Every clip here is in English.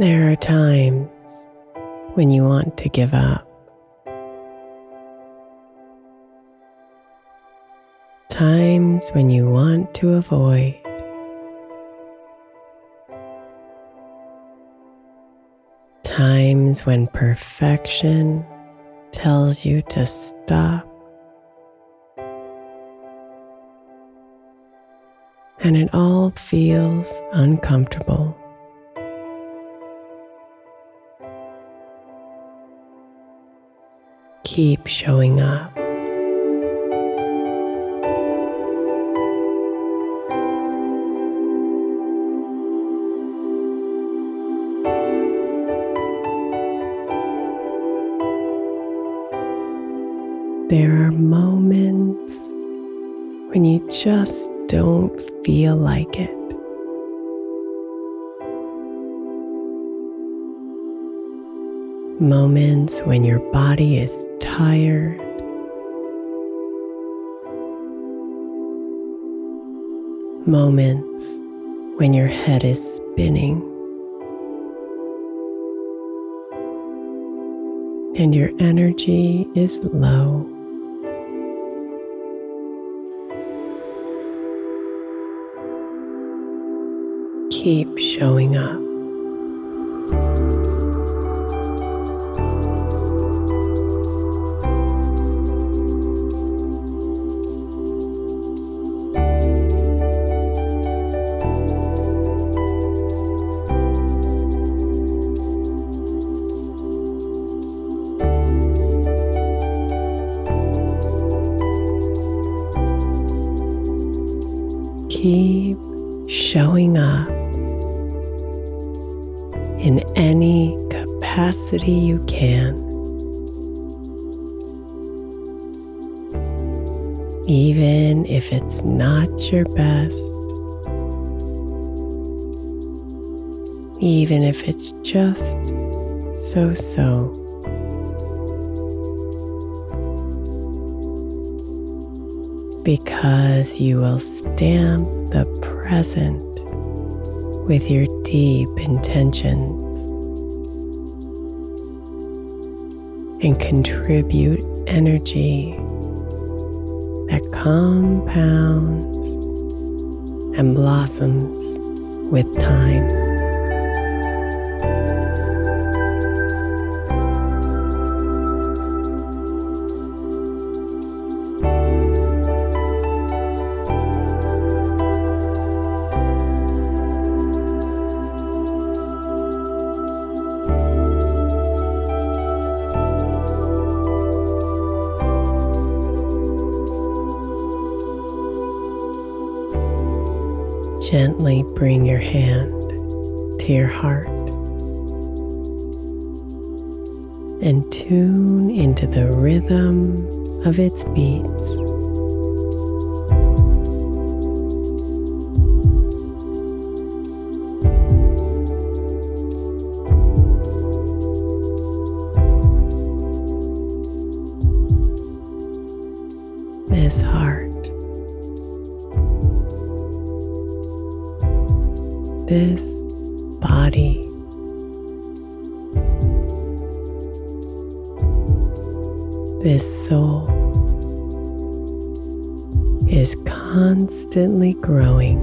There are times when you want to give up. Times when you want to avoid. Times when perfection tells you to stop. And it all feels uncomfortable. Keep showing up. There are moments when you just don't feel like it. Moments when your body is tired. Moments when your head is spinning. And your energy is low. keep showing up. intensity you can. Even if it's not your best, even if it's just so so. Because you will stamp the present with your deep intention. And contribute energy that compounds and blossoms with time. Gently bring your hand to your heart and tune into the rhythm of its beats. This heart this body. This soul is constantly growing,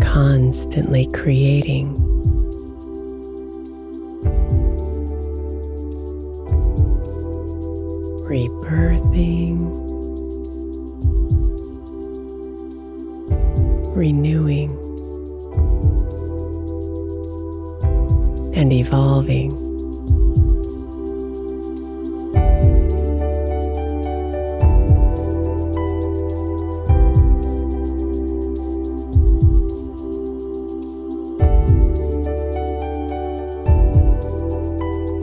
constantly creating. Rebirthing renewing, and evolving.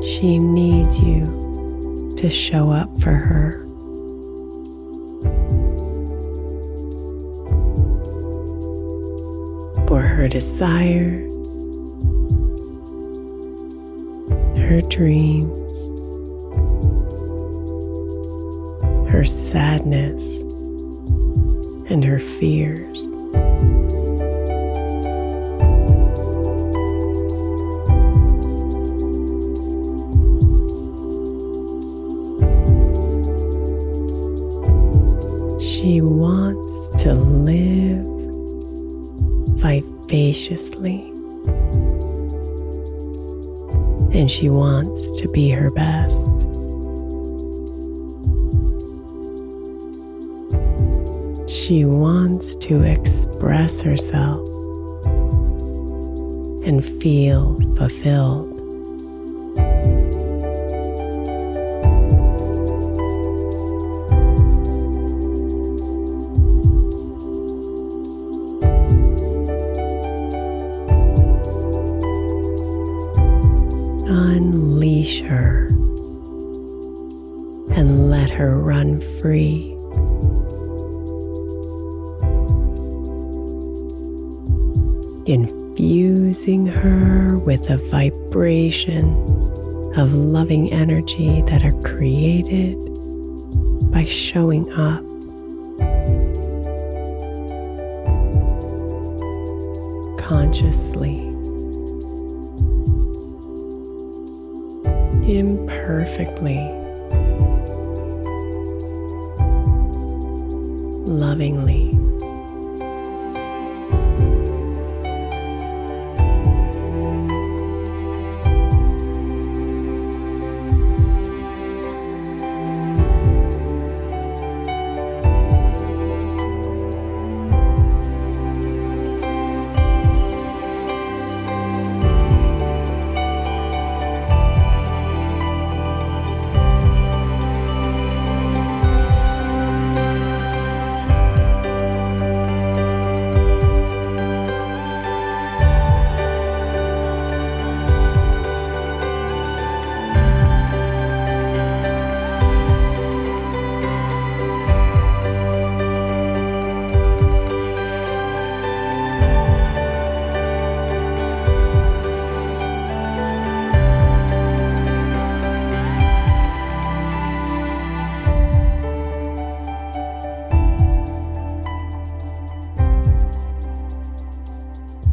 She needs you to show up for her. Her desires, her dreams, her sadness, and her fears. Vivaciously. And she wants to be her best. She wants to express herself and feel fulfilled. Free. Infusing her with the vibrations of loving energy that are created by showing up. Consciously. imperfectly, lovingly.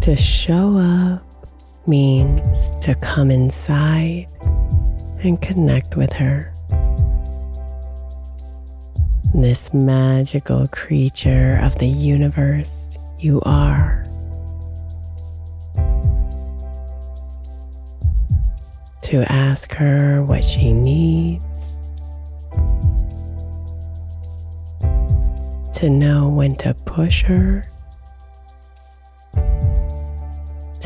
To show up means to come inside and connect with her. This magical creature of the universe you are. To ask her what she needs. To know when to push her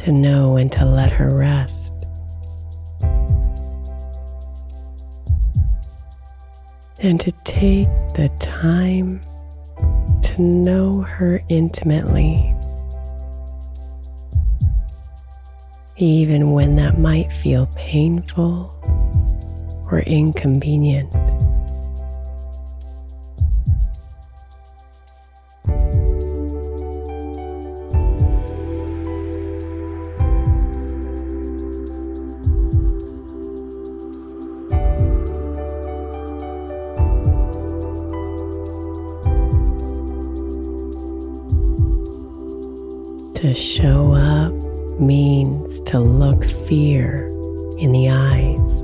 to know when to let her rest. And to take the time to know her intimately, even when that might feel painful or inconvenient. To show up means to look fear in the eyes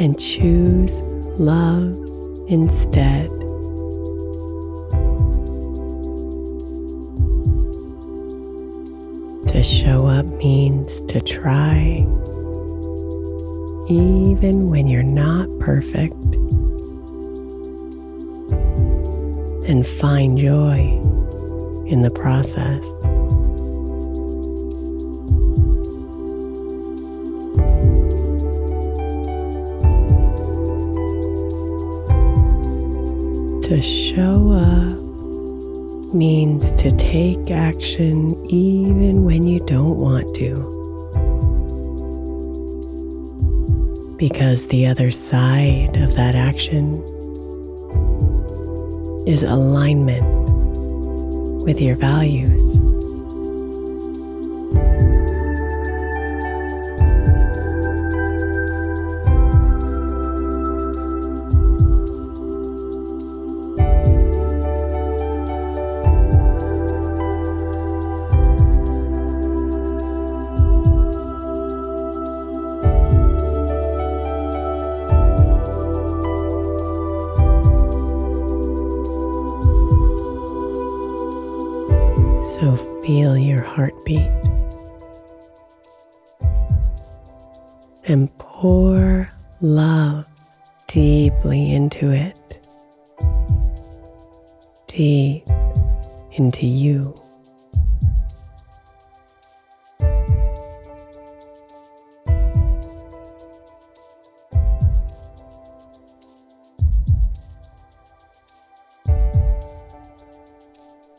and choose love instead. To show up means to try, even when you're not perfect. And find joy in the process. To show up means to take action even when you don't want to. Because the other side of that action is alignment with your values. Pour love deeply into it, deep into you.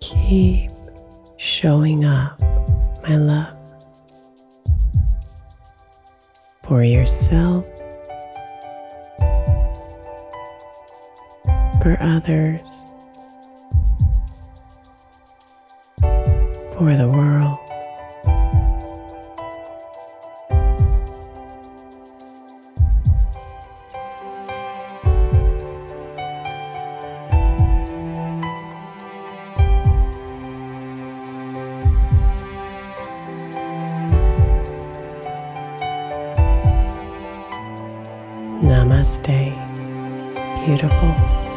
Keep showing up, my love, for yourself, for others, for the world. Namaste, beautiful.